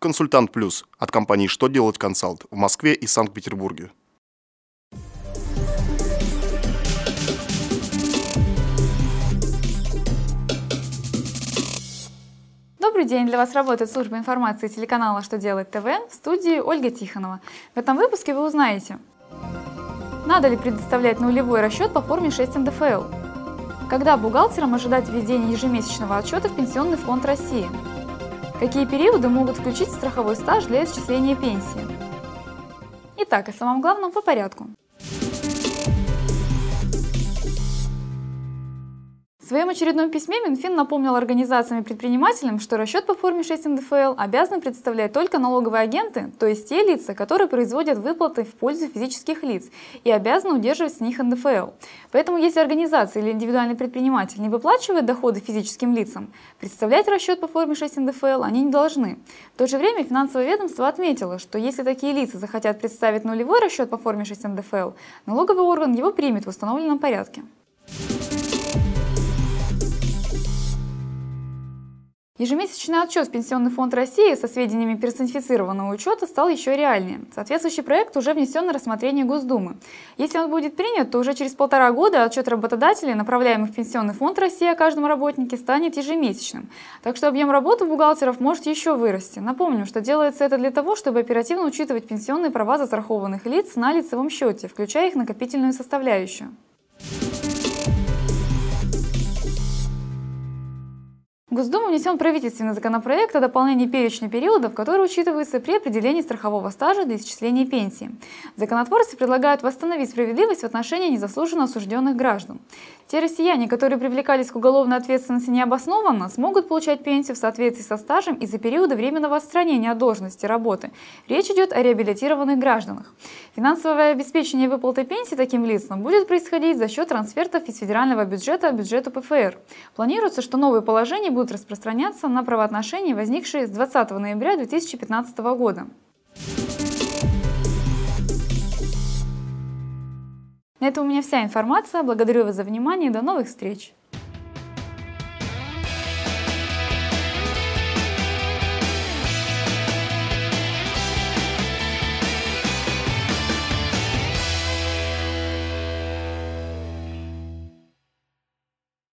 Консультант Плюс от компании «Что делать консалт» в Москве и Санкт-Петербурге. Добрый день! Для вас работает служба информации телеканала «Что делать ТВ» в студии Ольга Тихонова. В этом выпуске вы узнаете, надо ли предоставлять нулевой расчет по форме 6 НДФЛ, когда бухгалтерам ожидать введения ежемесячного отчета в Пенсионный фонд России, какие периоды могут включить страховой стаж для исчисления пенсии. Итак, о самом главном по порядку. В своем очередном письме Минфин напомнил организациям и предпринимателям, что расчет по форме 6 НДФЛ обязаны представлять только налоговые агенты, то есть те лица, которые производят выплаты в пользу физических лиц и обязаны удерживать с них НДФЛ. Поэтому если организация или индивидуальный предприниматель не выплачивает доходы физическим лицам, представлять расчет по форме 6 НДФЛ они не должны. В то же время финансовое ведомство отметило, что если такие лица захотят представить нулевой расчет по форме 6 НДФЛ, налоговый орган его примет в установленном порядке. Ежемесячный отчет в Пенсионный фонд России со сведениями персонифицированного учета стал еще реальнее. Соответствующий проект уже внесен на рассмотрение Госдумы. Если он будет принят, то уже через полтора года отчет работодателей, направляемых в Пенсионный фонд России о каждом работнике, станет ежемесячным. Так что объем работы бухгалтеров может еще вырасти. Напомним, что делается это для того, чтобы оперативно учитывать пенсионные права застрахованных лиц на лицевом счете, включая их накопительную составляющую. Госдуму внесен правительственный законопроект о дополнении перечня периодов, который учитывается при определении страхового стажа для исчисления пенсии. Законотворцы предлагают восстановить справедливость в отношении незаслуженно осужденных граждан. Те россияне, которые привлекались к уголовной ответственности необоснованно, смогут получать пенсию в соответствии со стажем из-за периода временного отстранения от должности работы. Речь идет о реабилитированных гражданах. Финансовое обеспечение выплаты пенсии таким лицам будет происходить за счет трансфертов из федерального бюджета бюджету ПФР. Планируется, что новые положения будут распространяться на правоотношения, возникшие с 20 ноября 2015 года. На этом у меня вся информация. Благодарю вас за внимание до новых встреч!